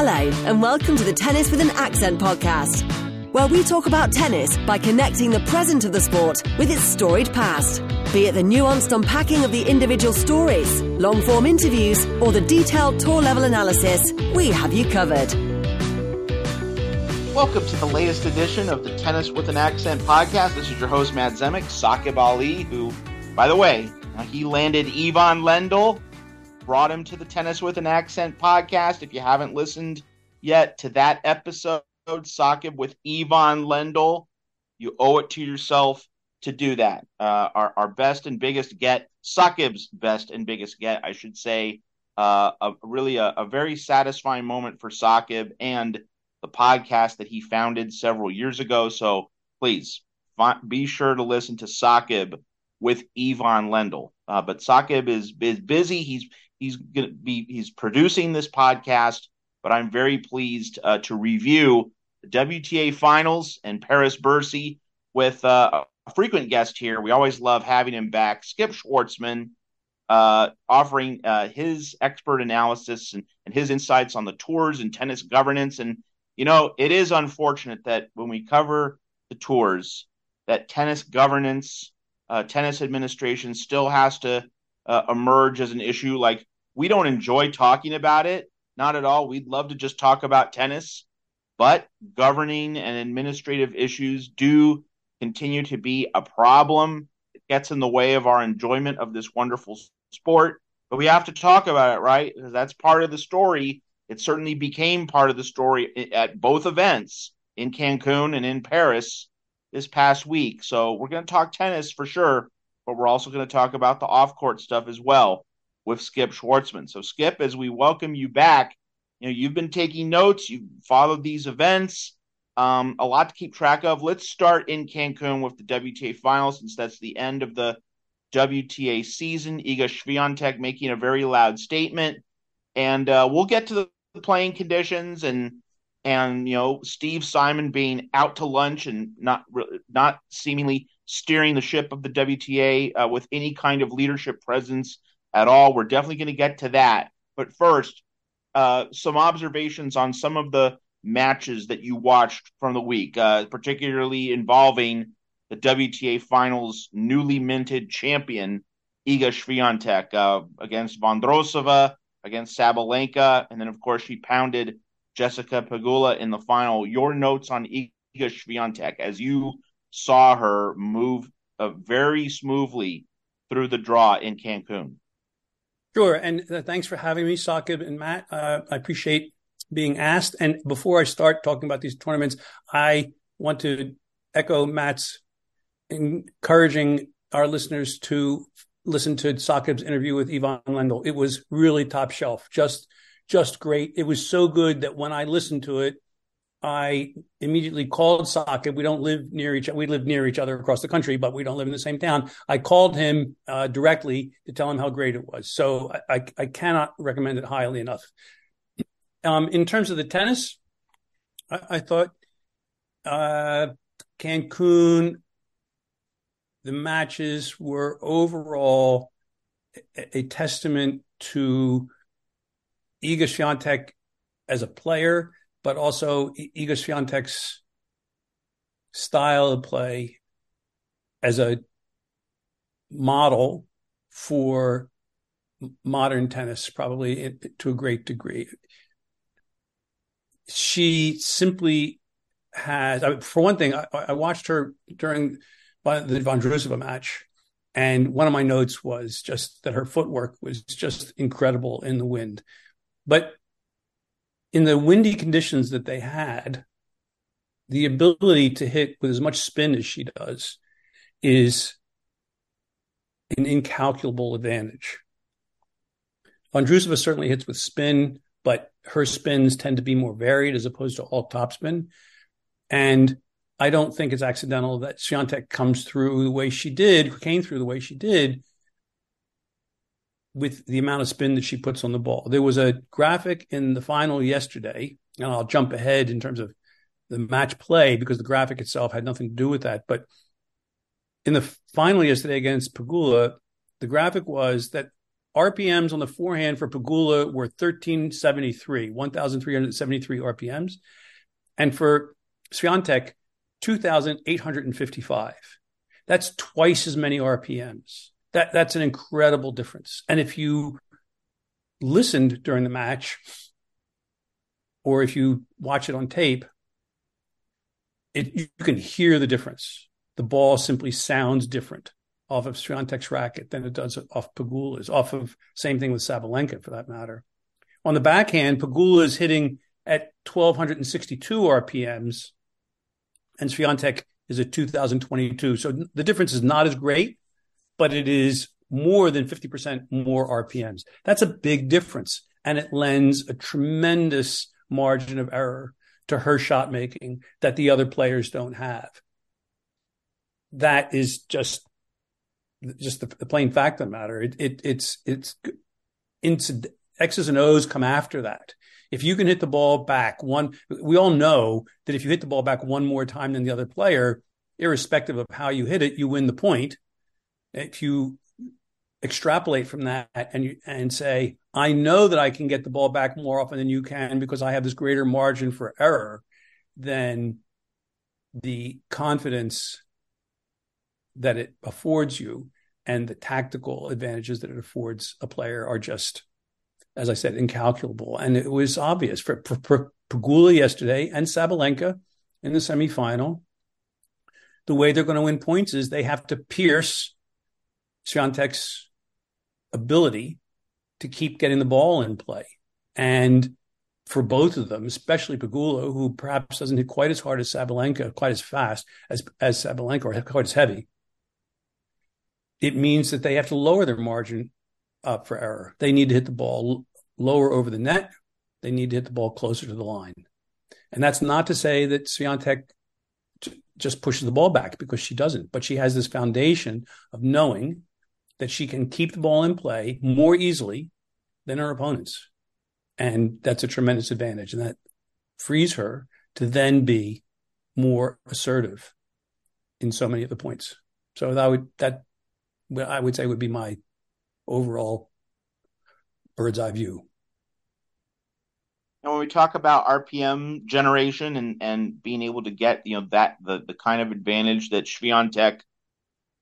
Hello, and welcome to the Tennis with an Accent podcast, where we talk about tennis by connecting the present of the sport with its storied past. Be it the nuanced unpacking of the individual stories, long form interviews, or the detailed tour level analysis, we have you covered. Welcome to the latest edition of the Tennis with an Accent podcast. This is your host, Matt Zemek, Saqib Ali, who, by the way, he landed Ivan Lendl brought him to the Tennis with an Accent podcast. If you haven't listened yet to that episode, Saqib with Ivan Lendl, you owe it to yourself to do that. Uh, our, our best and biggest get, Saqib's best and biggest get, I should say, uh, a, really a, a, very satisfying moment for Saqib and the podcast that he founded several years ago. So please be sure to listen to Saqib with Ivan Lendl. Uh, but Saqib is is busy. He's he's going to be he's producing this podcast, but I'm very pleased uh, to review the WTA finals and Paris Bercy with uh, a frequent guest here. We always love having him back, Skip Schwarzman, uh, offering uh, his expert analysis and, and his insights on the tours and tennis governance. And you know, it is unfortunate that when we cover the tours, that tennis governance, uh, tennis administration still has to uh, emerge as an issue. Like we don't enjoy talking about it, not at all. We'd love to just talk about tennis, but governing and administrative issues do continue to be a problem. It gets in the way of our enjoyment of this wonderful sport, but we have to talk about it, right? Because that's part of the story. It certainly became part of the story at both events in Cancun and in Paris this past week. So we're going to talk tennis for sure, but we're also going to talk about the off court stuff as well with Skip Schwarzman. So, Skip, as we welcome you back, you know you've been taking notes, you've followed these events, um, a lot to keep track of. Let's start in Cancun with the WTA finals, since that's the end of the WTA season. Iga Swiatek making a very loud statement, and uh, we'll get to the playing conditions and and you know Steve Simon being out to lunch and not not seemingly steering the ship of the WTA uh, with any kind of leadership presence at all. We're definitely going to get to that. But first, uh, some observations on some of the matches that you watched from the week, uh, particularly involving the WTA Finals newly minted champion Iga Swiatek uh, against Vondrousova, against Sabalenka, and then of course she pounded Jessica Pegula in the final. Your notes on Iga Swiatek as you saw her move uh, very smoothly through the draw in Cancun. Sure, and uh, thanks for having me, Saqib and Matt. Uh, I appreciate being asked. And before I start talking about these tournaments, I want to echo Matt's encouraging our listeners to listen to Saqib's interview with Ivan Lendl. It was really top shelf, just just great. It was so good that when I listened to it, I immediately called Saqib. We don't live near each we live near each other across the country, but we don't live in the same town. I called him uh, directly to tell him how great it was. So I, I cannot recommend it highly enough. Um, in terms of the tennis, I, I thought uh, Cancun, the matches were overall a, a testament to Iga Swiatek as a player, but also Iga Swiatek's style of play as a model for modern tennis, probably to a great degree. She simply has, for one thing, I, I, watched her during the Vondrousova match, and one of my notes was just that her footwork was just incredible in the wind. But in the windy conditions that they had, the ability to hit with as much spin as she does is an incalculable advantage. Andrusova certainly hits with spin, but her spins tend to be more varied as opposed to all topspin. And I don't think it's accidental that Swiatek comes through the way she did, came through the way she did, with the amount of spin that she puts on the ball. There was a graphic in the final yesterday, and I'll jump ahead in terms of the match play because the graphic itself had nothing to do with that. But in the final yesterday against Pegula, the graphic was that RPMs on the forehand for Pegula were 1373, 1,373 RPMs. And for Swiatek, 2,855. That's twice as many RPMs. That, that's an incredible difference. And if you listened during the match, or if you watch it on tape, it, you can hear the difference. The ball simply sounds different off of Swiatek's racket than it does off Pegula's, off of same thing with Sabalenka for that matter. On the backhand, Pegula is hitting at 1262 RPMs and Swiatek is at 2022. So the difference is not as great, but it is more than 50% more RPMs. That's a big difference. And it lends a tremendous margin of error to her shot making that the other players don't have. That is just just the, the plain fact of the matter. It, it it's it's X's and O's come after that. If you can hit the ball back one, we all know that if you hit the ball back one more time than the other player, irrespective of how you hit it, you win the point. If you extrapolate from that and you, and say, I know that I can get the ball back more often than you can because I have this greater margin for error, then the confidence that it affords you and the tactical advantages that it affords a player are just as I said, incalculable. And it was obvious for, for, for Pegula yesterday and Sabalenka in the semifinal. The way they're going to win points is they have to pierce Swiatek's ability to keep getting the ball in play. And for both of them, especially Pegula, who perhaps doesn't hit quite as hard as Sabalenka, quite as fast as, as Sabalenka, or quite as heavy, it means that they have to lower their margin up for error. They need to hit the ball lower over the net. They need to hit the ball closer to the line. And that's not to say that Swiatek just pushes the ball back because she doesn't, but she has this foundation of knowing that she can keep the ball in play more easily than her opponents. And that's a tremendous advantage. And that frees her to then be more assertive in so many of the points. So that would, that I would say would be my overall bird's eye view. And when we talk about RPM generation and, and being able to get, you know, that the, the kind of advantage that Swiatek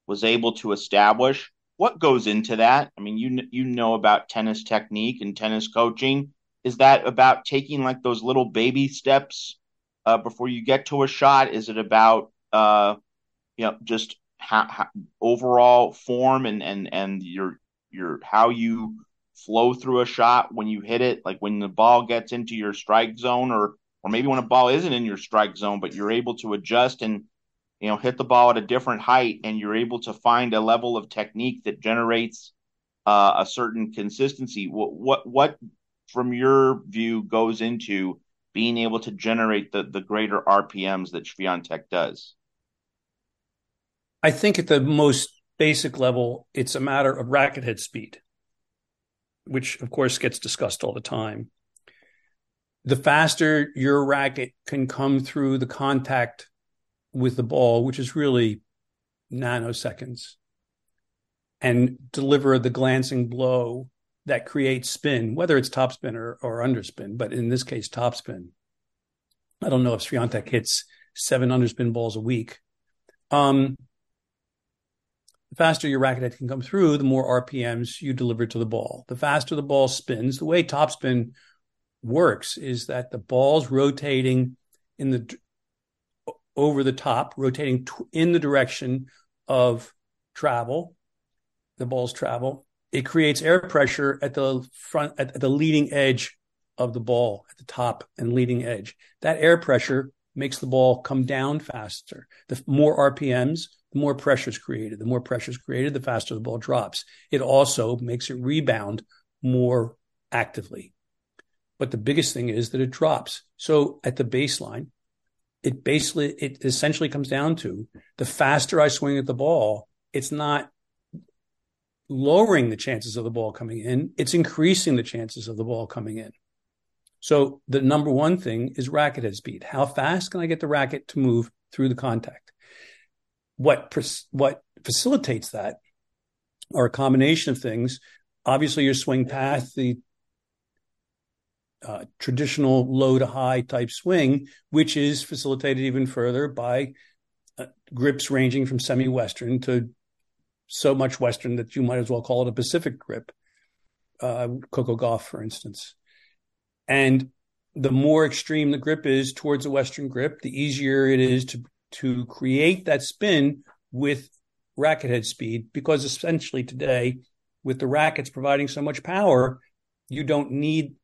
was able to establish, what goes into that? I mean, you you know about tennis technique and tennis coaching. Is that about taking like those little baby steps uh, before you get to a shot? Is it about uh, you know just overall form and and and your your how you flow through a shot when you hit it, like when the ball gets into your strike zone, or or maybe when a ball isn't in your strike zone, but you're able to adjust and you know hit the ball at a different height, and you're able to find a level of technique that generates uh, a certain consistency. What what what from your view goes into being able to generate the the greater RPMs that Swiatek does? I think at the most basic level, it's a matter of racket head speed which of course gets discussed all the time. The faster your racket can come through the contact with the ball, which is really nanoseconds, and deliver the glancing blow that creates spin, whether it's topspin or, or underspin, but in this case, topspin. I don't know if Swiatek hits seven underspin balls a week. Um, the faster your racket head can come through, the more RPMs you deliver to the ball. The faster the ball spins, the way topspin works is that the ball's rotating in the over the top, rotating t- in the direction of travel. The ball's travel. It creates air pressure at the front, at, the leading edge of the ball, at the top and leading edge. That air pressure makes the ball come down faster. The more RPMs, the more pressure is created. The more pressure is created, the faster the ball drops. It also makes it rebound more actively. But the biggest thing is that it drops. So at the baseline, it basically, it essentially comes down to the faster I swing at the ball, it's not lowering the chances of the ball coming in, it's increasing the chances of the ball coming in. So the number one thing is racket head speed. How fast can I get the racket to move through the contact? What what facilitates that are a combination of things. obviously your swing path, the uh, traditional low to high type swing, which is facilitated even further by uh, grips ranging from semi Western to so much Western that you might as well call it a Pacific grip, uh, Coco Gauff, for instance. And the more extreme the grip is towards a Western grip, the easier it is to to create that spin with racket head speed, because essentially today, with the rackets providing so much power, you don't need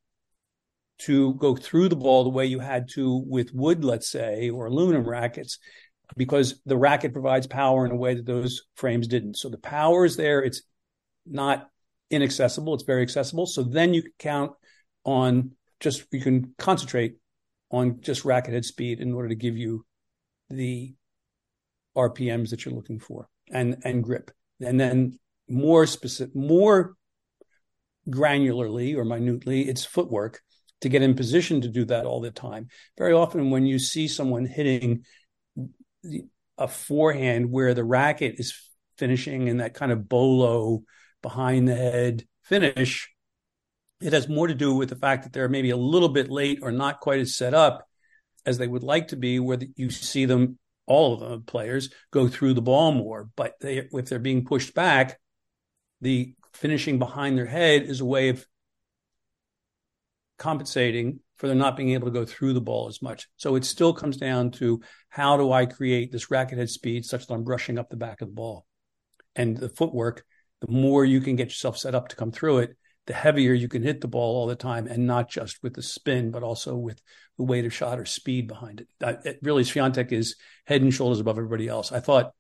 to go through the ball the way you had to with wood, let's say, or aluminum rackets, because the racket provides power in a way that those frames didn't. So the power is there. It's not inaccessible. It's very accessible. So then you can count on just, you can concentrate on just racket head speed in order to give you the RPMs that you're looking for and, and grip. And then more specific, more granularly or minutely, it's footwork to get in position to do that all the time. Very often, when you see someone hitting a forehand where the racket is finishing in that kind of bolo behind the head finish, it has more to do with the fact that they're maybe a little bit late or not quite as set up as they would like to be, where you see them, all of the players, go through the ball more. But they, if they're being pushed back, the finishing behind their head is a way of compensating for them not being able to go through the ball as much. So it still comes down to how do I create this racket head speed such that I'm brushing up the back of the ball. And the footwork, the more you can get yourself set up to come through it, the heavier you can hit the ball all the time, and not just with the spin, but also with the weight of shot or speed behind it. it really, Swiatek is head and shoulders above everybody else. I thought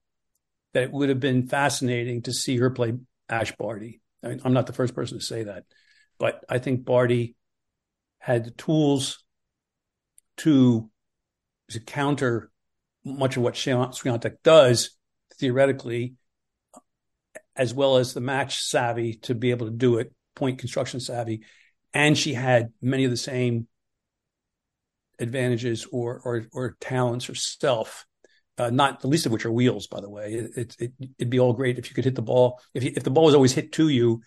that it would have been fascinating to see her play Ash Barty. I mean, I'm not the first person to say that, but I think Barty had the tools to, to counter much of what Swiatek does theoretically, as well as the match savvy to be able to do it, point construction savvy. And she had many of the same advantages or or, or talents herself. Uh, not the least of which are wheels, by the way. It, it, would be all great if you could hit the ball. If you, if the ball was always hit to you,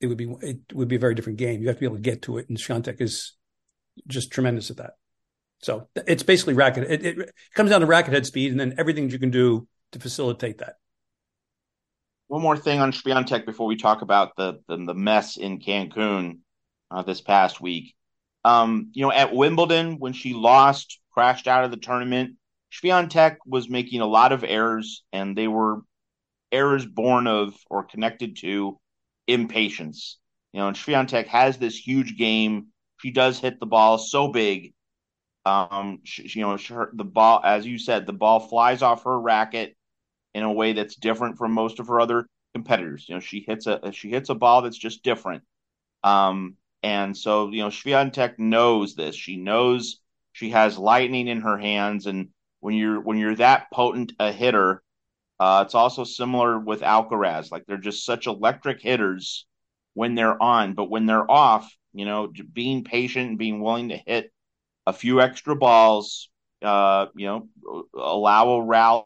it would be it would be a very different game. You have to be able to get to it, and Swiatek is just tremendous at that. So it's basically racket. It, it, comes down to racket head speed, and then everything you can do to facilitate that. One more thing on Swiatek before we talk about the the, the mess in Cancun uh, this past week. Um, you know, at Wimbledon when she lost, crashed out of the tournament, Swiatek was making a lot of errors, and they were errors born of or connected to impatience. You know, and Swiatek has this huge game. She does hit the ball so big. Um, she, you know, she, the ball, as you said, the ball flies off her racket in a way that's different from most of her other competitors. You know, she hits a she hits a ball that's just different. Um, and so you know, Swiatek knows this. She knows she has lightning in her hands, and when you're when you're that potent a hitter, uh, it's also similar with Alcaraz. Like they're just such electric hitters when they're on, but when they're off, you know, being patient and being willing to hit a few extra balls, uh, you know, allow a rally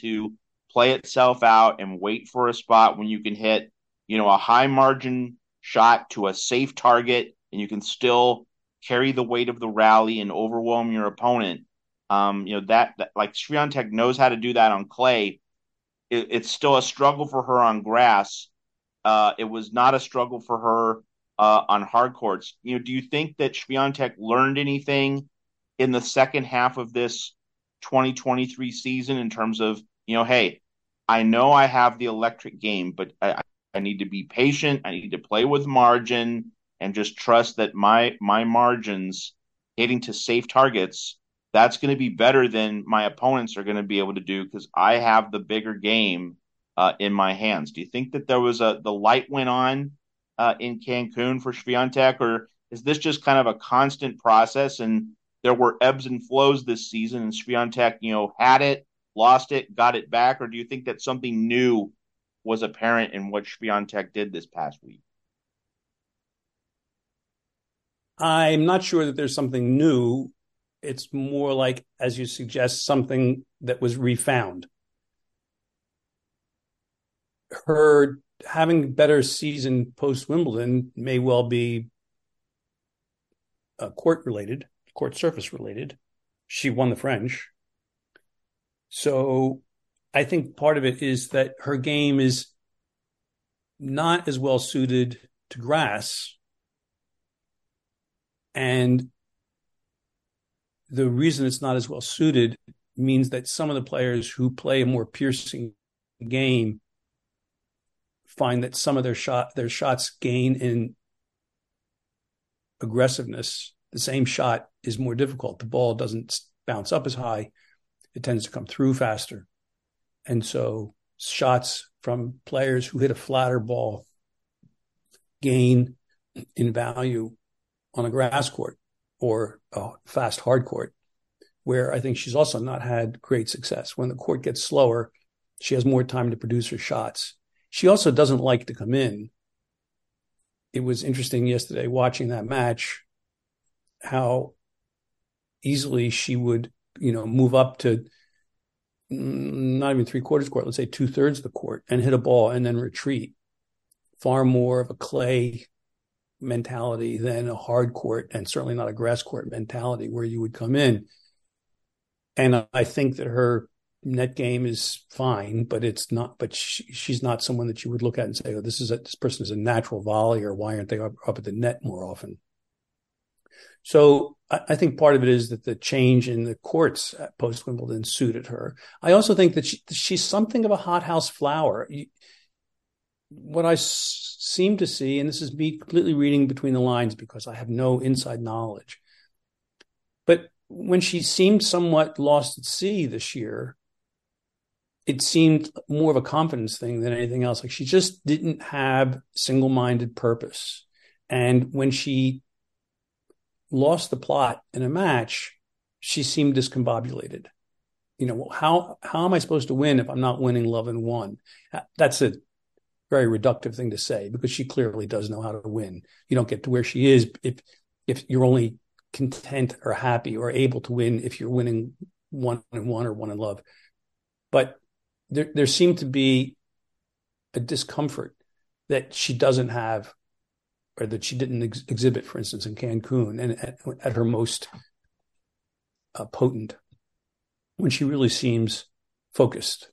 to play itself out and wait for a spot when you can hit, you know, a high margin shot to a safe target and you can still carry the weight of the rally and overwhelm your opponent. Um, you know, that, that like Swiatek knows how to do that on clay it, it's still a struggle for her on grass. Uh, it was not a struggle for her uh, on hard courts. You know, do you think that Swiatek learned anything in the second half of this 2023 season in terms of you know, hey, I know I have the electric game, but I, I need to be patient. I need to play with margin and just trust that my my margins hitting to safe targets that's going to be better than my opponents are going to be able to do because I have the bigger game uh, in my hands. Do you think that there was a the light went on uh, in Cancun for Swiatek, or is this just kind of a constant process and there were ebbs and flows this season and Swiatek, you know, had it, lost it, got it back, or do you think that something new was apparent in what Swiatek did this past week? I'm not sure that there's something new it's more like, as you suggest, something that was refound. Her having better season post Wimbledon may well be uh, court related, court surface related. She won the French. So I think part of it is that her game is not as well suited to grass. And the reason it's not as well suited means that some of the players who play a more piercing game find that some of their shot their shots gain in aggressiveness. The same shot is more difficult. The ball doesn't bounce up as high. It tends to come through faster. And so shots from players who hit a flatter ball gain in value on a grass court or a fast hard court, where I think she's also not had great success. When the court gets slower, she has more time to produce her shots. She also doesn't like to come in. It was interesting yesterday watching that match how easily she would, you know, move up to mm, not even three quarters court, let's say two thirds the court and hit a ball and then retreat. Far more of a clay mentality than a hard court and certainly not a grass court mentality where you would come in. And I think that her net game is fine, but it's not, but she, she's not someone that you would look at and say, oh, this is a, this person is a natural volley or why aren't they up, up at the net more often? So I, I, think part of it is that the change in the courts post Wimbledon suited her. I also think that she, she's something of a hothouse flower. You, what I s- seem to see, and this is me completely reading between the lines because I have no inside knowledge, but when she seemed somewhat lost at sea this year, it seemed more of a confidence thing than anything else. Like she just didn't have single minded purpose. And when she lost the plot in a match, she seemed discombobulated. You know, how how am I supposed to win if I'm not winning love and one? That's a very reductive thing to say because she clearly does know how to win. You don't get to where she is if if you're only content or happy or able to win if you're winning one and one or one in love. But there there seemed to be a discomfort that she doesn't have or that she didn't ex- exhibit, for instance, in Cancun and at, at her most uh, potent, when she really seems focused.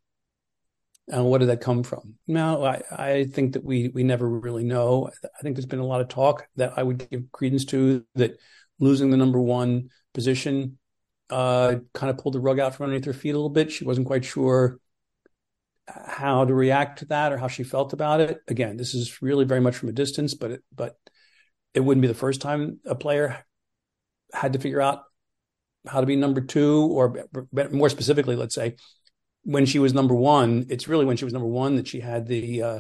And what did that come from? Now, I, I think that we we never really know. I think there's been a lot of talk that I would give credence to that losing the number one position uh, kind of pulled the rug out from underneath her feet a little bit. She wasn't quite sure how to react to that or how she felt about it. Again, this is really very much from a distance, but it, but it wouldn't be the first time a player had to figure out how to be number two, or more specifically, let's say when she was number one. It's really when she was number one that she had the uh,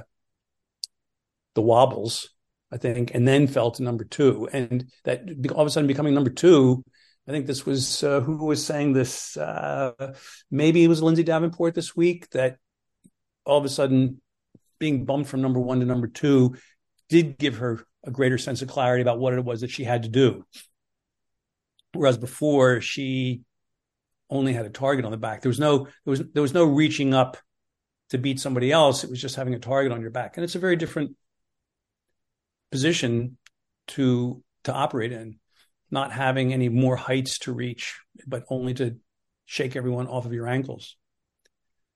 the wobbles, I think, and then fell to number two, and that all of a sudden becoming number two. I think this was uh, who was saying this. Uh, maybe it was Lindsay Davenport this week that all of a sudden being bumped from number one to number two did give her a greater sense of clarity about what it was that she had to do. Whereas before she only had a target on the back. There was no there was there was no reaching up to beat somebody else. It was just having a target on your back. And it's a very different position to to operate in, not having any more heights to reach, but only to shake everyone off of your ankles.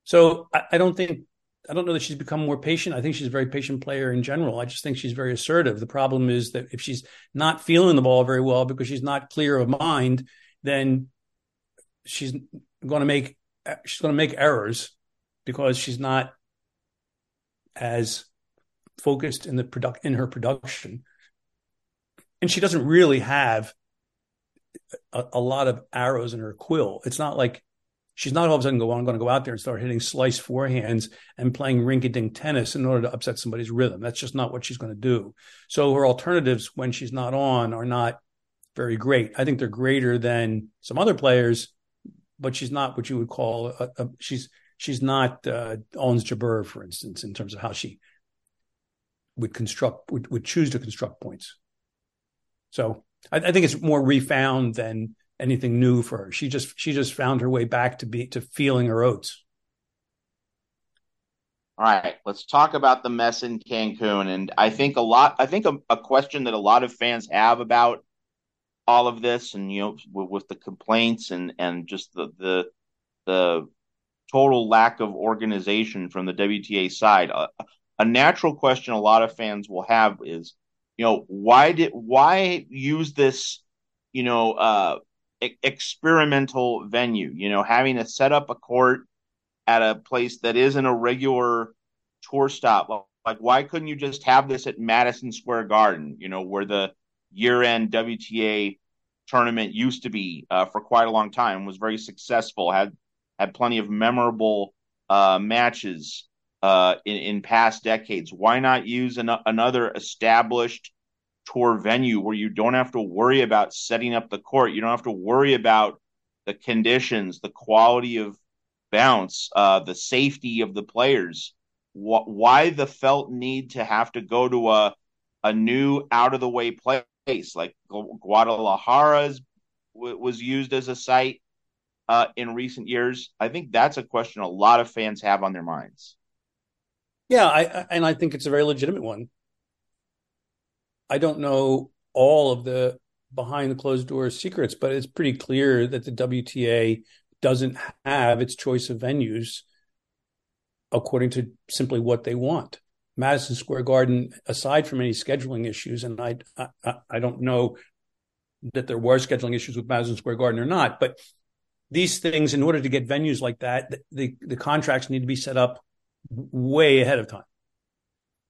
So I, I don't think I don't know that she's become more patient. I think she's a very patient player in general. I just think she's very assertive. The problem is that if she's not feeling the ball very well because she's not clear of mind, then she's going to make she's going to make errors because she's not as focused in the product in her production, and she doesn't really have a, a lot of arrows in her quill. It's not like She's not all of a sudden go, I'm going to go out there and start hitting slice forehands and playing rinky-dink tennis in order to upset somebody's rhythm. That's just not what she's going to do. So her alternatives when she's not on are not very great. I think they're greater than some other players, but she's not what you would call a, a she's she's not uh, Ons Jabeur, for instance, in terms of how she would construct would, would choose to construct points. So I, I think it's more refound than anything new for her. She just she just found her way back to be to feeling her oats. All right, let's talk about the mess in Cancun. And I think a lot, I think a, a question that a lot of fans have about all of this, and you know, with, with the complaints and and just the the the total lack of organization from the WTA side. Uh, a natural question a lot of fans will have is, you know, why did why use this, you know, uh, e- experimental venue? You know, having to set up a court at a place that isn't a regular tour stop. Like, why couldn't you just have this at Madison Square Garden? You know, where the year-end WTA tournament used to be uh, for quite a long time, was very successful, had had plenty of memorable uh, matches uh, in, in past decades. Why not use an, another established tour venue where you don't have to worry about setting up the court? You don't have to worry about the conditions, the quality of bounce, uh, the safety of the players. Wh- why the felt need to have to go to a a new out of the way place like Guadalajara was used as a site uh, in recent years? I think that's a question a lot of fans have on their minds. Yeah, I, and I think it's a very legitimate one. I don't know all of the behind the closed doors secrets, but it's pretty clear that the WTA doesn't have its choice of venues according to simply what they want. Madison Square Garden, aside from any scheduling issues, and I, I, I don't know that there were scheduling issues with Madison Square Garden or not, but these things, in order to get venues like that, the the contracts need to be set up way ahead of time.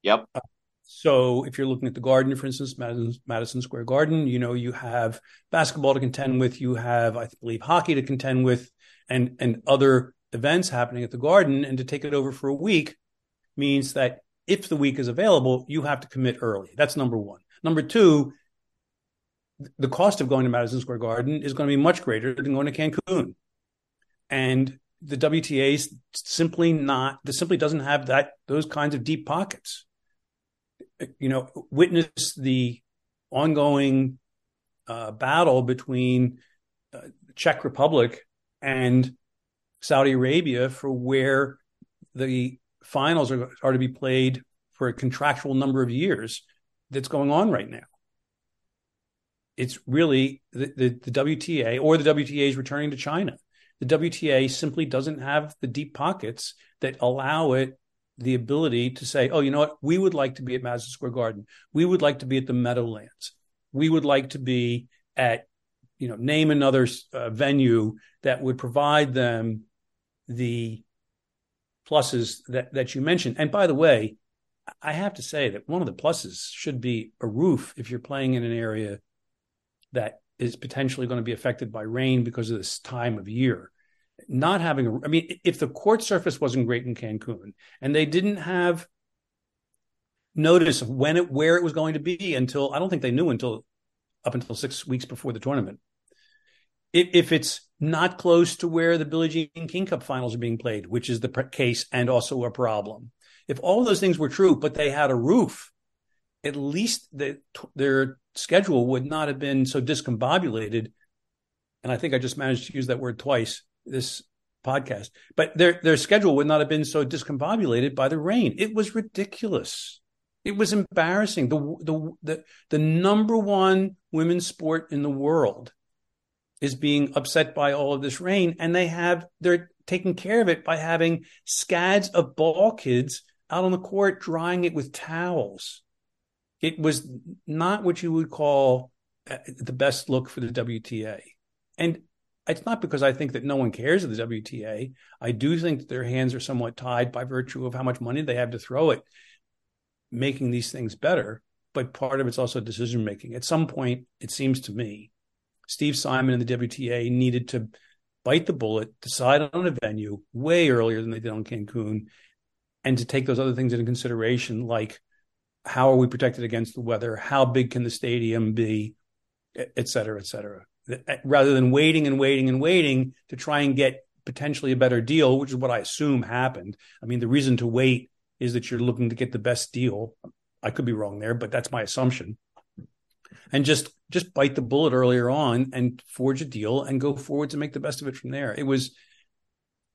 Yep. Uh, so if you're looking at the Garden, for instance, Madison, Madison Square Garden, you know you have basketball to contend with, you have, I believe, hockey to contend with, and and other events happening at the Garden, and to take it over for a week means that if the week is available, you have to commit early. That's number one. Number two, the cost of going to Madison Square Garden is going to be much greater than going to Cancun. And the WTA simply not, simply doesn't have that, those kinds of deep pockets. You know, witness the ongoing uh, battle between uh, Czech Republic and Saudi Arabia for where the finals are, are to be played for a contractual number of years that's going on right now. It's really the, the, the WTA or the WTA is returning to China the WTA simply doesn't have the deep pockets that allow it the ability to say, oh, you know what? We would like to be at Madison Square Garden. We would like to be at the Meadowlands. We would like to be at, you know, name another uh, venue that would provide them the pluses that, that you mentioned. And by the way, I have to say that one of the pluses should be a roof if you're playing in an area that is potentially going to be affected by rain because of this time of year. Not having, a, I mean, if the court surface wasn't great in Cancun and they didn't have notice of when it, where it was going to be until, I don't think they knew until up until six weeks before the tournament. If, if it's not close to where the Billie Jean King Cup finals are being played, which is the case and also a problem. If all those things were true, but they had a roof, at least the, their schedule would not have been so discombobulated. And I think I just managed to use that word twice this podcast. But their their schedule would not have been so discombobulated by the rain. It was ridiculous. It was embarrassing. The the the, the number one women's sport in the world is being upset by all of this rain, and they have they're taking care of it by having scads of ball kids out on the court drying it with towels it was not what you would call uh, the best look for the WTA. And it's not because I think that no one cares of the WTA. I do think that their hands are somewhat tied by virtue of how much money they have to throw at making these things better. But part of it's also decision making. At some point, it seems to me, Steve Simon and the WTA needed to bite the bullet, decide on a venue way earlier than they did on Cancun, and to take those other things into consideration, like how are we protected against the weather? How big can the stadium be? Et cetera, et cetera. Rather than waiting and waiting and waiting to try and get potentially a better deal, which is what I assume happened. I mean, the reason to wait is that you're looking to get the best deal. I could be wrong there, but that's my assumption. And just just bite the bullet earlier on and forge a deal and go forward to make the best of it from there. It was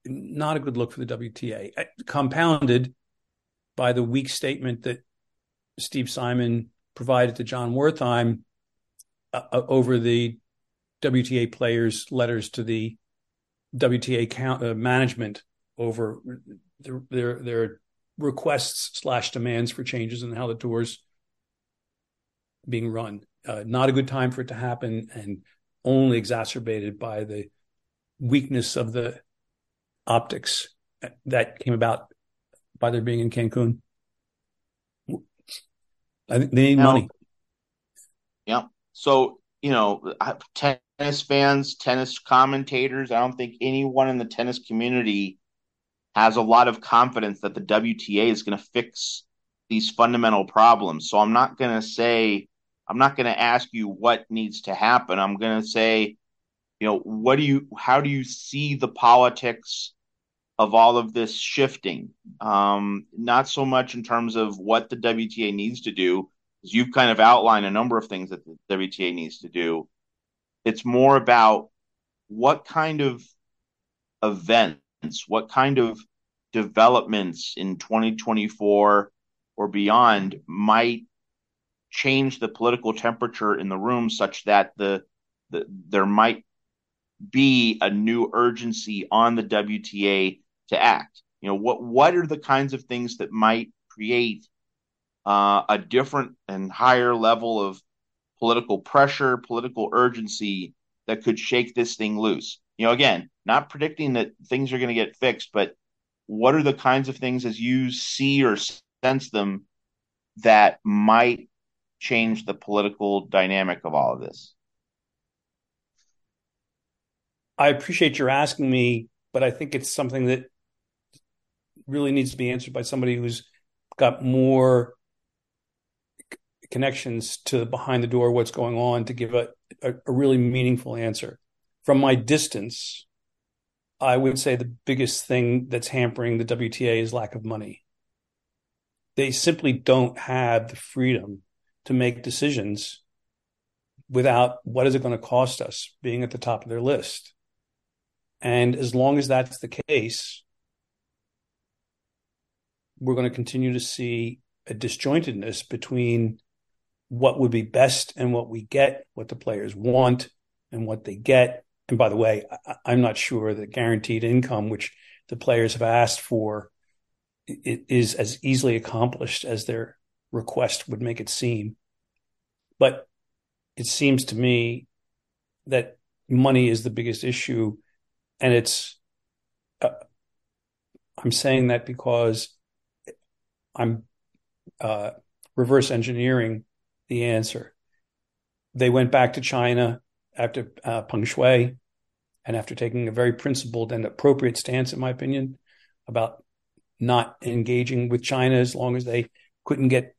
not a good look for the WTA. Compounded by the weak statement that Steve Simon provided to Jon Wertheim uh, uh over the WTA players' letters to the WTA count, uh, management over their, their, their requests slash demands for changes in how the tours being run. Uh, not a good time for it to happen, and only exacerbated by the weakness of the optics that came about by their being in Cancun. I think they need now, money. Yeah. So you know, tennis fans, tennis commentators. I don't think anyone in the tennis community has a lot of confidence that the WTA is going to fix these fundamental problems. So I'm not going to say, I'm not going to ask you what needs to happen. I'm going to say, you know, what do you, how do you see the politics of all of this shifting? Um, not so much in terms of what the WTA needs to do, you've kind of outlined a number of things that the WTA needs to do. It's more about what kind of events, what kind of developments in 2024 or beyond might change the political temperature in the room such that the, the there might be a new urgency on the WTA to act. You know, what what are the kinds of things that might create uh, a different and higher level of political pressure, political urgency that could shake this thing loose. You know, again, not predicting that things are going to get fixed, but what are the kinds of things as you see or sense them that might change the political dynamic of all of this? I appreciate your asking me, but I think it's something that really needs to be answered by somebody who's got more connections to behind the door what's going on to give a, a, a really meaningful answer. From my distance, I would say the biggest thing that's hampering the WTA is lack of money. They simply don't have the freedom to make decisions without what is it going to cost us being at the top of their list. And as long as that's the case, we're going to continue to see a disjointedness between what would be best and what we get, what the players want and what they get. And by the way, I, am not sure that guaranteed income, which the players have asked for, is as easily accomplished as their request would make it seem. But it seems to me that money is the biggest issue. And it's, uh, I'm saying that because I'm uh, reverse engineering the answer. They went back to China after uh, Peng Shuai and after taking a very principled and appropriate stance, in my opinion, about not engaging with China as long as they couldn't get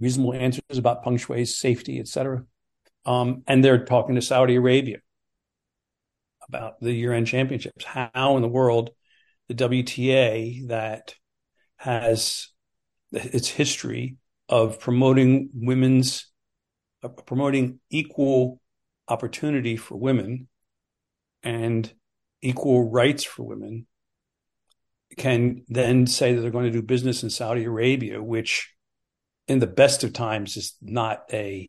reasonable answers about Peng Shuai's safety, etc. Um, and they're talking to Saudi Arabia about the year-end championships. How in the world the WTA that has its history of promoting women's uh, promoting equal opportunity for women and equal rights for women can then say that they're going to do business in Saudi Arabia, which in the best of times is not a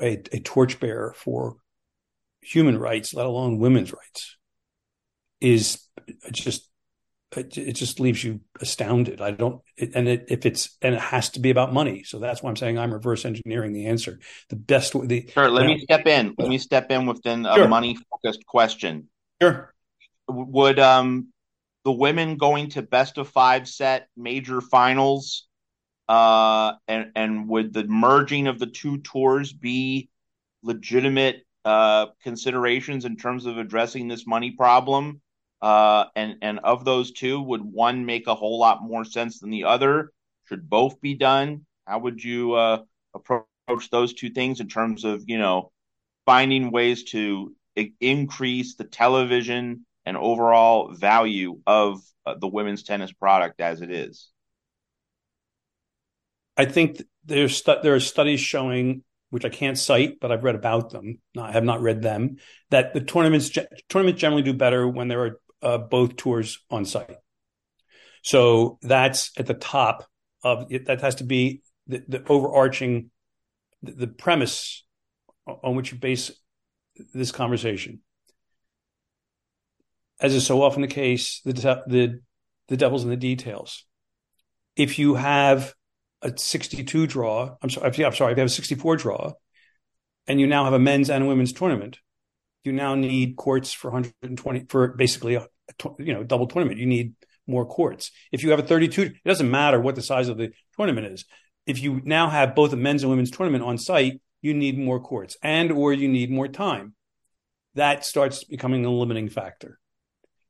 a, a torchbearer for human rights, let alone women's rights, is just it, it just leaves you astounded. I don't, it, and it, if it's, and it has to be about money. So that's why I'm saying I'm reverse engineering the answer. The best, the, sure. Let me step in. Let me step in within a sure. money focused question. Sure. Would, um, the women going to best of five set major finals, uh, and, and would the merging of the two tours be legitimate, uh, considerations in terms of addressing this money problem? Uh, and and of those two, would one make a whole lot more sense than the other? Should both be done? How would you uh, approach those two things in terms of you know finding ways to increase the television and overall value of uh, the women's tennis product as it is? I think there's stu- there are studies showing which I can't cite, but I've read about them. I have not read them. That the tournaments tournaments generally do better when there are uh, both tours on site. So that's at the top of it. That has to be the, the overarching, the, the premise on which you base this conversation. As is so often the case, the the the devil's in the details. If you have a 62 draw, I'm sorry, I'm sorry, if you have a 64 draw, and you now have a men's and a women's tournament, you now need courts for 120 for basically a, you know double tournament. You need more courts. If you have a 32, it doesn't matter what the size of the tournament is. If you now have both a men's and women's tournament on site, you need more courts and or you need more time. That starts becoming a limiting factor.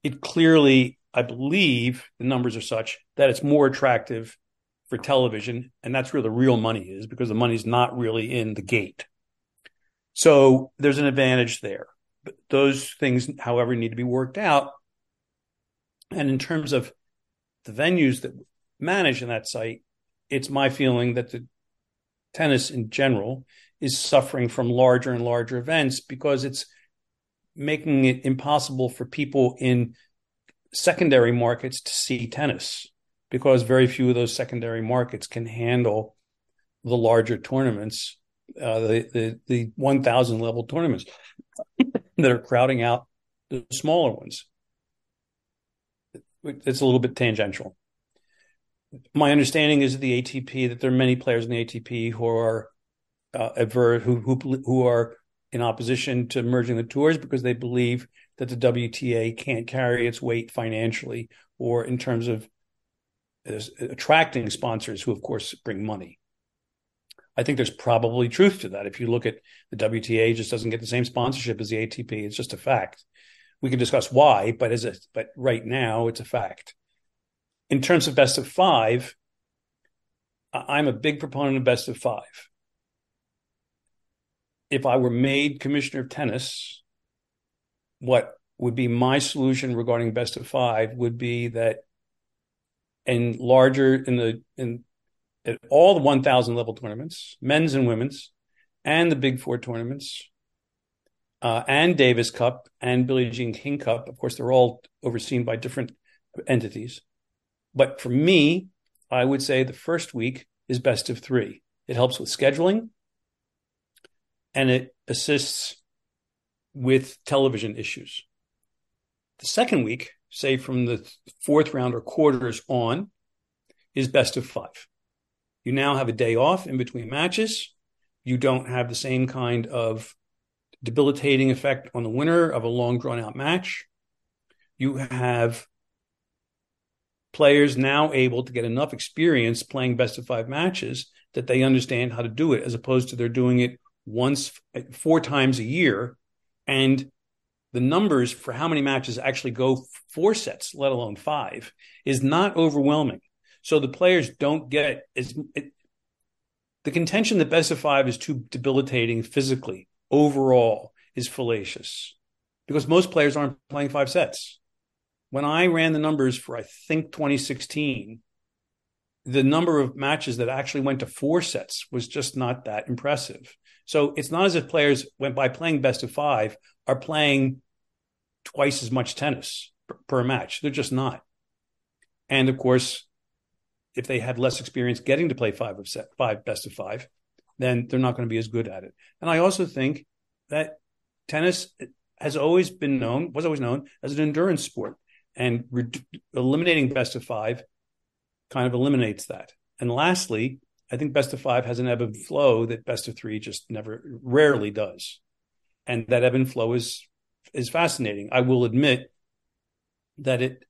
It clearly, I believe, the numbers are such that it's more attractive for television, and that's where the real money is because the money's not really in the gate. So there's an advantage there. But those things, however, need to be worked out. And in terms of the venues that manage in that site, it's my feeling that the tennis in general is suffering from larger and larger events because it's making it impossible for people in secondary markets to see tennis because very few of those secondary markets can handle the larger tournaments, uh, the the the one thousand level tournaments that are crowding out the smaller ones. It's a little bit tangential. My understanding is that the ATP that there are many players in the ATP who are uh, who who who are in opposition to merging the tours because they believe that the WTA can't carry its weight financially or in terms of attracting sponsors who, of course, bring money. I think there's probably truth to that. If you look at the WTA, just doesn't get the same sponsorship as the ATP. It's just a fact. We can discuss why, but as a but right now, it's a fact. In terms of best of five, I'm a big proponent of best of five. If I were made commissioner of tennis, what would be my solution regarding best of five would be that in larger in the in at all the 1000 level tournaments men's and women's and the big four tournaments uh, and davis cup and billie jean king cup. Of course they're all overseen by different entities. But for me i would say the first week is best of three. It helps with scheduling and it assists with television issues. The second week say from the fourth round or quarters on, is best of five. You now have a day off in between matches. You don't have the same kind of debilitating effect on the winner of a long drawn out match. You have players now able to get enough experience playing best of five matches that they understand how to do it as opposed to they're doing it once four times a year and the numbers for how many matches actually go four sets, let alone five, is not overwhelming. So the players don't get as it, the contention that best of five is too debilitating physically overall is fallacious because most players aren't playing five sets. When I ran the numbers for, I think 2016, the number of matches that actually went to four sets was just not that impressive. So it's not as if players went by playing best of five are playing twice as much tennis per, match. They're just not. And of course, if they had less experience getting to play five of set, five best of five, then they're not going to be as good at it. And I also think that tennis has always been known, was always known as an endurance sport, and re- eliminating best of five kind of eliminates that. And lastly, I think best of five has an ebb and flow that best of three just never, rarely does. And that ebb and flow is is fascinating. I will admit that it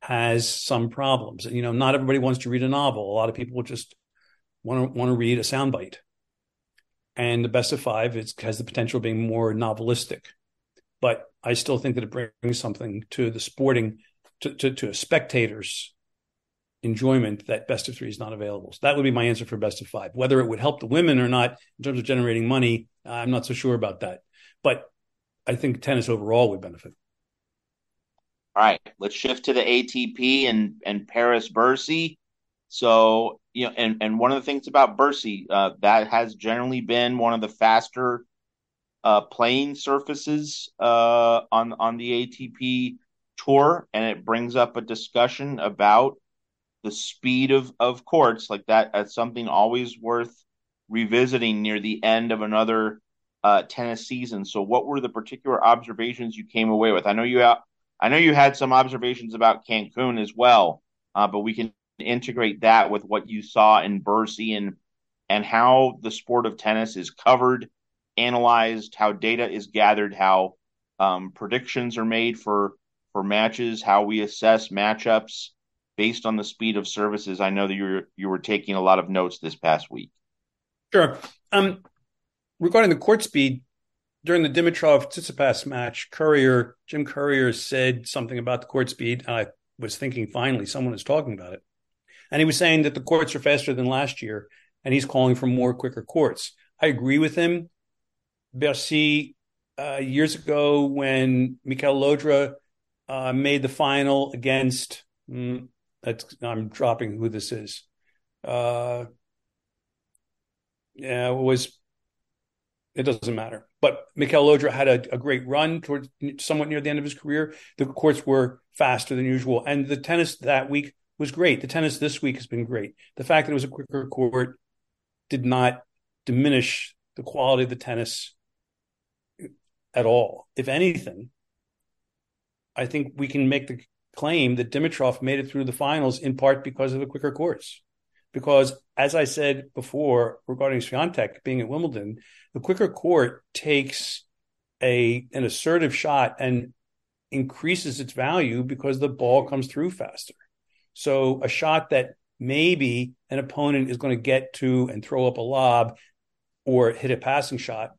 has some problems. You know, not everybody wants to read a novel. A lot of people just want to want to read a soundbite. And the best of five is, has the potential of being more novelistic. But I still think that it brings something to the sporting, to, to, to a spectator's enjoyment that best of three is not available. So that would be my answer for best of five. Whether it would help the women or not in terms of generating money, I'm not so sure about that. But I think tennis overall would benefit. All right, let's shift to the ATP and and Paris Bercy. So you know, and and one of the things about Bercy uh, that has generally been one of the faster uh, playing surfaces uh, on on the ATP tour, and it brings up a discussion about the speed of of courts like that. That's something always worth revisiting near the end of another uh, tennis season. So, what were the particular observations you came away with? I know you I know you had some observations about Cancun as well, uh, but we can integrate that with what you saw in Bercy and and how the sport of tennis is covered, analyzed, how data is gathered, how um, predictions are made for for matches, how we assess matchups based on the speed of services. I know that you were you were taking a lot of notes this past week. Sure. Um, regarding the court speed during the Dimitrov Tsitsipas match, Courier Jim Courier said something about the court speed. and I was thinking finally someone is talking about it, and he was saying that the courts are faster than last year, and he's calling for more quicker courts. I agree with him. Bercy uh, years ago when Mikel Llodra uh, made the final against. Mm, I'm dropping who this is. Uh, yeah, it was it doesn't matter. But Mikel Llodra had a, a, great run towards somewhat near the end of his career. The courts were faster than usual, and the tennis that week was great. The tennis this week has been great. The fact that it was a quicker court did not diminish the quality of the tennis at all. If anything, I think we can make the claim that Dimitrov made it through the finals in part because of the quicker courts because as I said before regarding Swiatek being at Wimbledon, the quicker court takes a an assertive shot and increases its value because the ball comes through faster. So a shot that maybe an opponent is going to get to and throw up a lob or hit a passing shot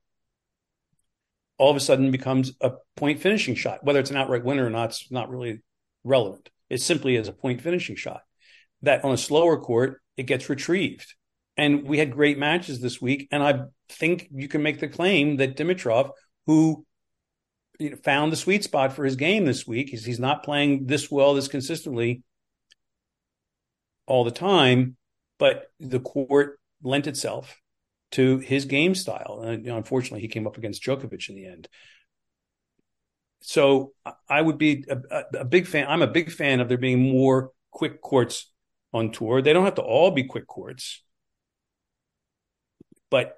all of a sudden becomes a point finishing shot. Whether it's an outright winner or not, it's not really relevant. It simply is a point finishing shot. That on a slower court, it gets retrieved. And we had great matches this week. And I think you can make the claim that Dimitrov, who you know, found the sweet spot for his game this week, he's, he's not playing this well, this consistently all the time, but the court lent itself to his game style. And unfortunately, he came up against Djokovic in the end. So I would be a, a big fan. I'm a big fan of there being more quick courts on tour. They don't have to all be quick courts, but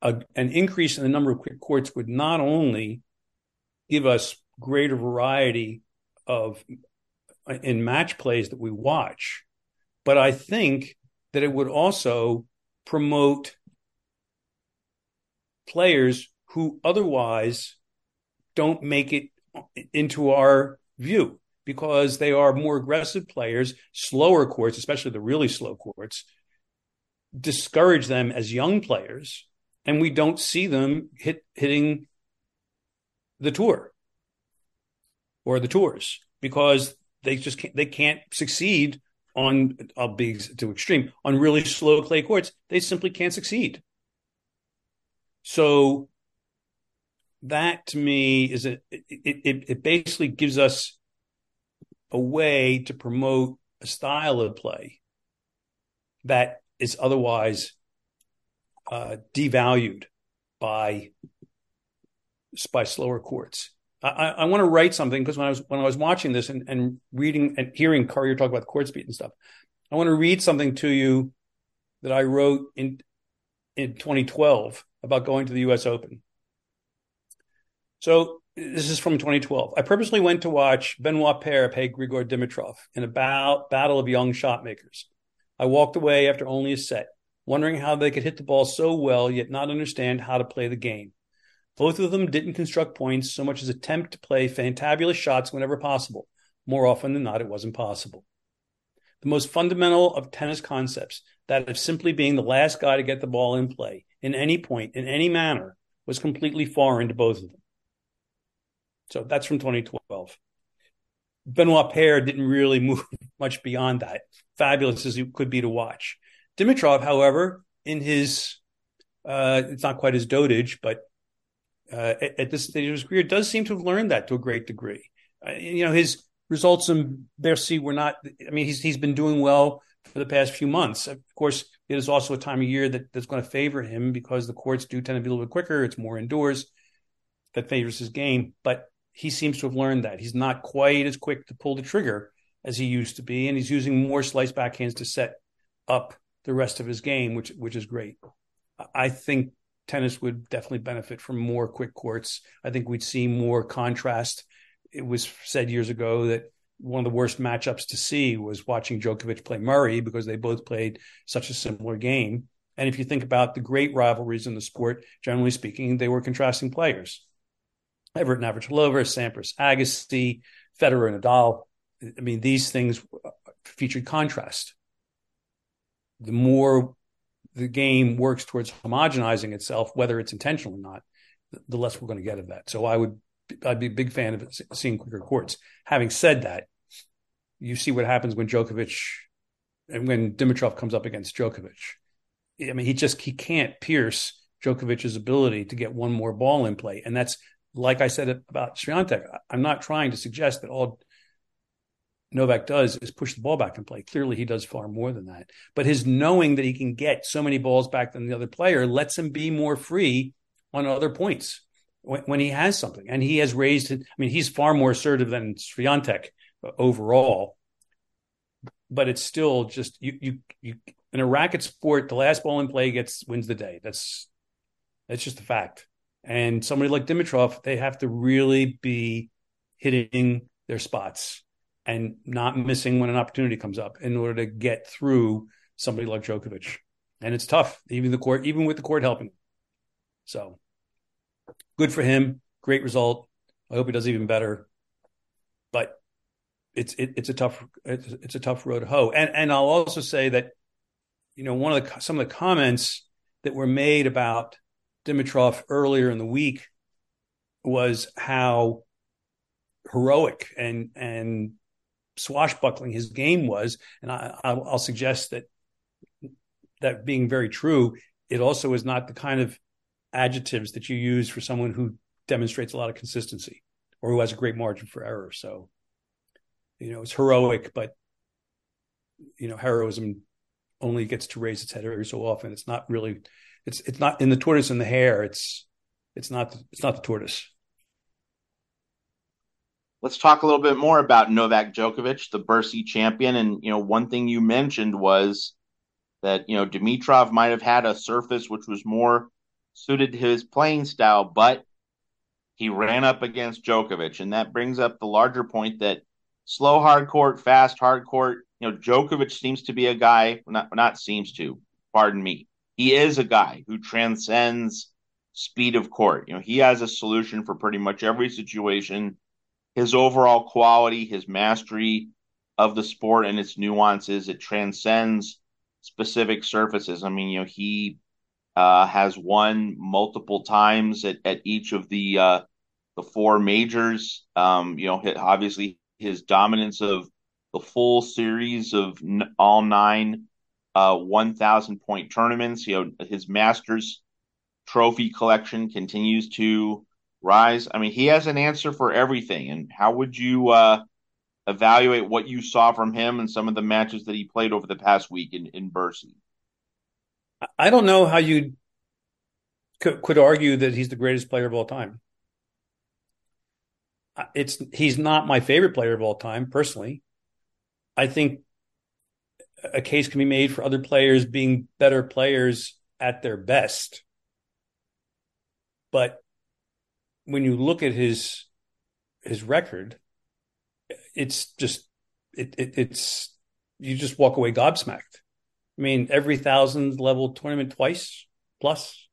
a, an increase in the number of quick courts would not only give us greater variety of in match plays that we watch, but I think that it would also promote players who otherwise don't make it into our view because they are more aggressive players. Slower courts, especially the really slow courts, discourage them as young players, and we don't see them hit hitting the tour or the tours because they just can't, they can't succeed on I'll be too extreme on really slow clay courts. They simply can't succeed. So that to me is a it, it, it basically gives us a way to promote a style of play that is otherwise uh, devalued by by slower courts. I, I want to write something because when I was when I was watching this and, and reading and hearing Courier talk about the court speed and stuff, I want to read something to you that I wrote in in 2012 about going to the U.S. Open. So this is from 2012. I purposely went to watch Benoit Paire play Grigor Dimitrov in a battle of young shot makers. I walked away after only a set, wondering how they could hit the ball so well yet not understand how to play the game. Both of them didn't construct points so much as attempt to play fantabulous shots whenever possible. More often than not, it wasn't possible. The most fundamental of tennis concepts, that of simply being the last guy to get the ball in play, in any point, in any manner, was completely foreign to both of them. So that's from 2012. Benoit Paire didn't really move much beyond that. Fabulous as it could be to watch. Dimitrov, however, in his uh, it's not quite his dotage, but uh, at, at, this stage of his career, does seem to have learned that to a great degree. Uh, you know, his results in Bercy were not. I mean, he's he's been doing well for the past few months. Of course, it is also a time of year that, that's going to favor him because the courts do tend to be a little bit quicker. It's more indoors. That favors his game, but he seems to have learned that he's not quite as quick to pull the trigger as he used to be, and he's using more slice backhands to set up the rest of his game, which which is great. I think tennis would definitely benefit from more quick courts. I think we'd see more contrast. It was said years ago that one of the worst matchups to see was watching Djokovic play Murray because they both played such a similar game. And if you think about the great rivalries in the sport, generally speaking, they were contrasting players. Evert Navratilova, Sampras Agassi, Federer Nadal. I mean, these things featured contrast. The more the game works towards homogenizing itself, whether it's intentional or not, the less we're going to get of that. So I would, I'd be a big fan of seeing quicker courts. Having said that, you see what happens when Djokovic and when Dimitrov comes up against Djokovic. I mean, he just he can't pierce Djokovic's ability to get one more ball in play, and that's like I said about Swiatek. I'm not trying to suggest that all Novak does is push the ball back and play. Clearly, he does far more than that. But his knowing that he can get so many balls back than the other player lets him be more free on other points when, when he has something. And he has raised. I mean, he's far more assertive than Swiatek overall. But it's still just you. You. You. In a racket sport, the last ball in play gets wins the day. That's that's just a fact. And somebody like Dimitrov, they have to really be hitting their spots and not missing when an opportunity comes up in order to get through somebody like Djokovic. And it's tough, even the court, even with the court helping. So good for him. Great result. I hope he does even better. But it's it, it's a tough it's, it's a tough road to hoe. And and I'll also say that you know one of the some of the comments that were made about Dimitrov earlier in the week was how heroic and and swashbuckling his game was, and I, I'll suggest that that being very true, it also is not the kind of adjectives that you use for someone who demonstrates a lot of consistency or who has a great margin for error. So, you know, it's heroic, but you know, heroism only gets to raise its head every so often. It's not really, it's it's not in the tortoise and the hare. It's it's not it's not the tortoise. Let's talk a little bit more about Novak Djokovic, the Bercy champion. And, you know, one thing you mentioned was that, you know, Dimitrov might have had a surface which was more suited to his playing style, but he ran up against Djokovic. And that brings up the larger point that slow hard court, fast hard court, you know, Djokovic seems to be a guy, not, not seems to, pardon me. He is a guy who transcends speed of court. You know, he has a solution for pretty much every situation his overall quality, his mastery of the sport and its nuances. It transcends specific surfaces. I mean, you know, he uh, has won multiple times at, at each of the uh, the four majors. Um, you know, obviously his dominance of the full series of all nine uh, 1,000 point tournaments. You know, his Masters trophy collection continues to rise? I mean, he has an answer for everything. And how would you uh, evaluate what you saw from him and some of the matches that he played over the past week in, in Bercy? I don't know how you could, could argue that he's the greatest player of all time. It's he's not my favorite player of all time personally. I think a case can be made for other players being better players at their best. But when you look at his his record, it's just it, it it's you just walk away gobsmacked. I mean, every thousand level tournament twice plus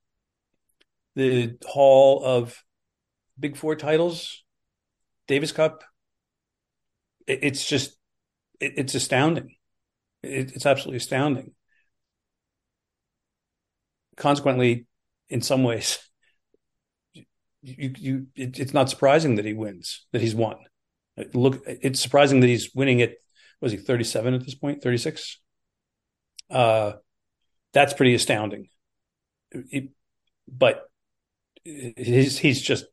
the Hall of Big Four titles, Davis Cup. It, it's just it, it's astounding. It, it's absolutely astounding. Consequently, in some ways, you, you it, it's not surprising that he wins, that he's won. Look, it's surprising that he's winning it. Was he 37 at this 36? Uh, that's pretty astounding. It, but he's, he's just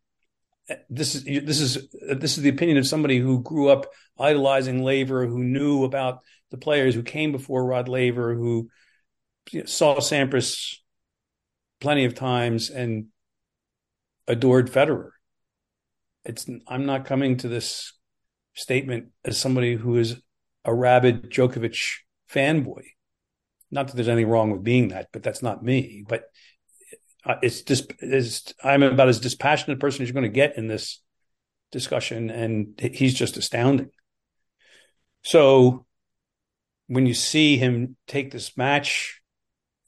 this is this is this is the opinion of somebody who grew up idolizing Laver, who knew about the players who came before Rod Laver, who saw Sampras plenty of times and adored Federer. It's I'm not coming to this statement as somebody who is a rabid Djokovic fanboy. Not that there's anything wrong with being that, but that's not me. But uh, it's just I'm about as dispassionate a person as you're going to get in this discussion, and he's just astounding. So when you see him take this match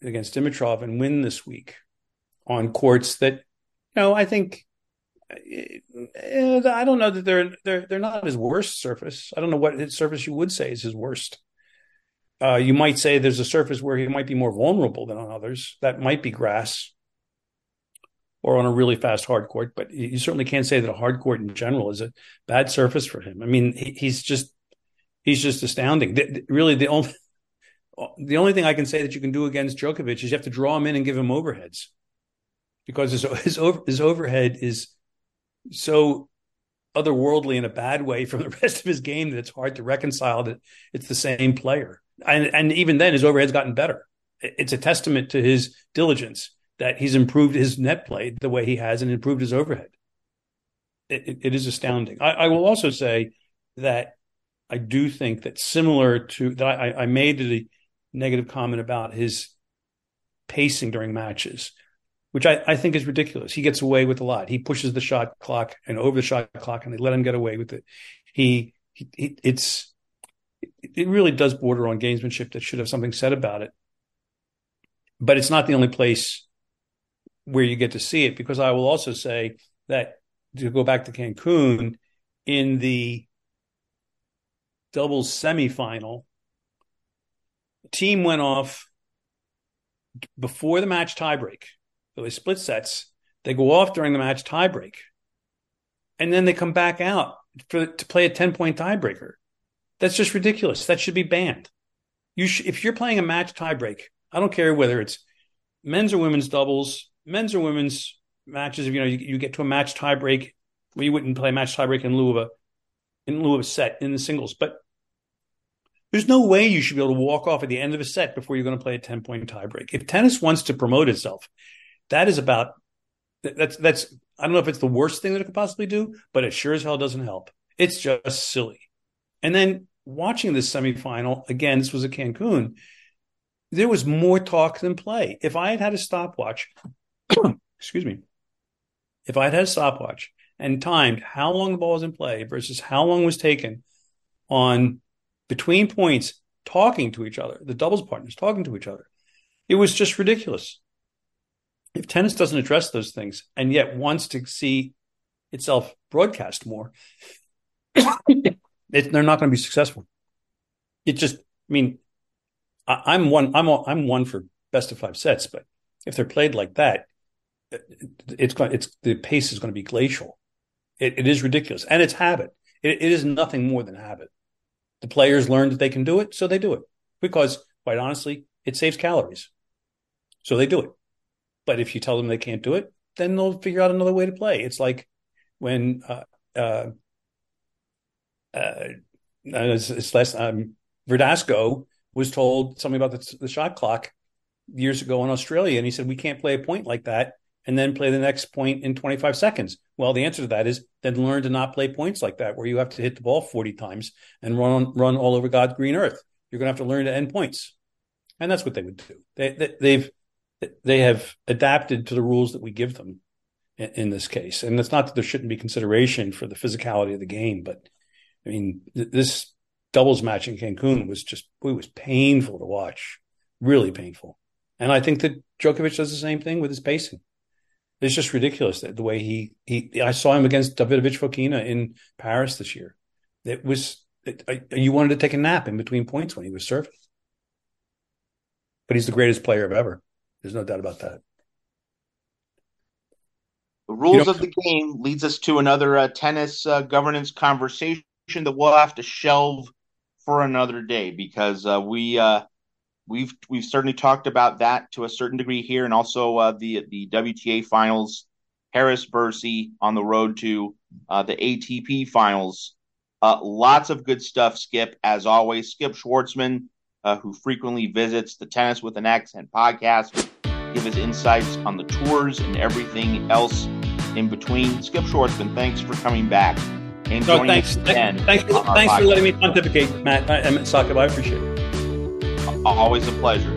against Dimitrov and win this week on courts that, you know, I think eh, I don't know that they're they're they're not his worst surface. I don't know what surface you would say is his worst. Uh, you might say there's a surface where he might be more vulnerable than on others. That might be grass or on a really fast hard court, but you certainly can't say that a hard court in general is a bad surface for him. I mean, he's just he's just astounding. The, really, the only the only thing I can say that you can do against Djokovic is you have to draw him in and give him overheads because his his, over, his overhead is so otherworldly in a bad way from the rest of his game that it's hard to reconcile that it's the same player and and even then his overhead's gotten better. It's a testament to his diligence that he's improved his net play the way he has and improved his overhead. it, it, it is astounding. I, I, will also say that I do think that similar to that I, I made the negative comment about his pacing during matches, which I, I think is ridiculous. He gets away with a lot. He pushes the shot clock and over the shot clock, and they let him get away with it. He, he, it's it really does border on gamesmanship that should have something said about it. But it's not the only place where you get to see it because I will also say that to go back to Cancun in the doubles semifinal, The team went off before the match tiebreak. So they split sets. They go off during the match tiebreak. And then they come back out for to play a 10 point tiebreaker. That's just ridiculous. That should be banned. You sh- if you're playing a match tiebreak, I don't care whether it's men's or women's doubles, men's or women's matches. If you know you, you get to a match tiebreak, well, you wouldn't play match tiebreak in lieu of a in lieu of a set in the singles. But there's no way you should be able to walk off at the end of a set before you're going to play a 10 point tiebreak. If tennis wants to promote itself, that is about that's that's I don't know if it's the worst thing that it could possibly do, but it sure as hell doesn't help. It's just silly. And then watching this semifinal, again, this was a Cancun, there was more talk than play. If I had had a stopwatch, excuse me, if I had had a stopwatch and timed how long the ball was in play versus how long was taken on between points talking to each other, the doubles partners talking to each other, it was just ridiculous. If tennis doesn't address those things and yet wants to see itself broadcast more, it, they're not going to be successful. It just, I mean, I, am one, I'm, I'm one for best of five sets, but if they're played like that, it's going, it's the pace is going to be glacial. It, it is ridiculous, and it's habit. It, it is nothing more than habit. The players learn that they can do it, so they do it because, quite honestly, it saves calories, so they do it. But if you tell them they can't do it, then they'll figure out another way to play. It's like when uh, uh, uh, it's, it's less um, Verdasco was told something about the, the, shot clock years ago in Australia, and he said we can't play a point like that and then play the next point in 25 seconds. Well, the answer to that is then learn to not play points like that, where you have to hit the ball 40 times and run run all over God's green earth. You're going to have to learn to end points, and that's what they would do. They, they they've they have adapted to the rules that we give them in, in this case, and it's not that there shouldn't be consideration for the physicality of the game, but I mean, th- this doubles match in Cancun was just it was painful to watch, really painful. And I think that Djokovic does the same thing with his pacing. It's just ridiculous that the way he he. I saw him against Davidovich Fokina in Paris this year. It was it, I, you wanted to take a nap in between points when he was serving. But he's the greatest player of ever. There's no doubt about that. The rules you know, of the game leads us to another uh, tennis uh, governance conversation that we'll have to shelve for another day because uh, we uh, we've we've certainly talked about that to a certain degree here, and also uh, the the WTA finals, Paris Bercy on the road to uh, the ATP finals. Uh, lots of good stuff, Skip. As always, Skip Schwarzman, uh, who frequently visits the Tennis with an Accent podcast, give his insights on the tours and everything else in between. Skip Schwarzman, thanks for coming back. and No, joining thanks. Thanks, for, thanks for letting me pontificate, Matt. I, I, Sakib, I appreciate it. Always a pleasure.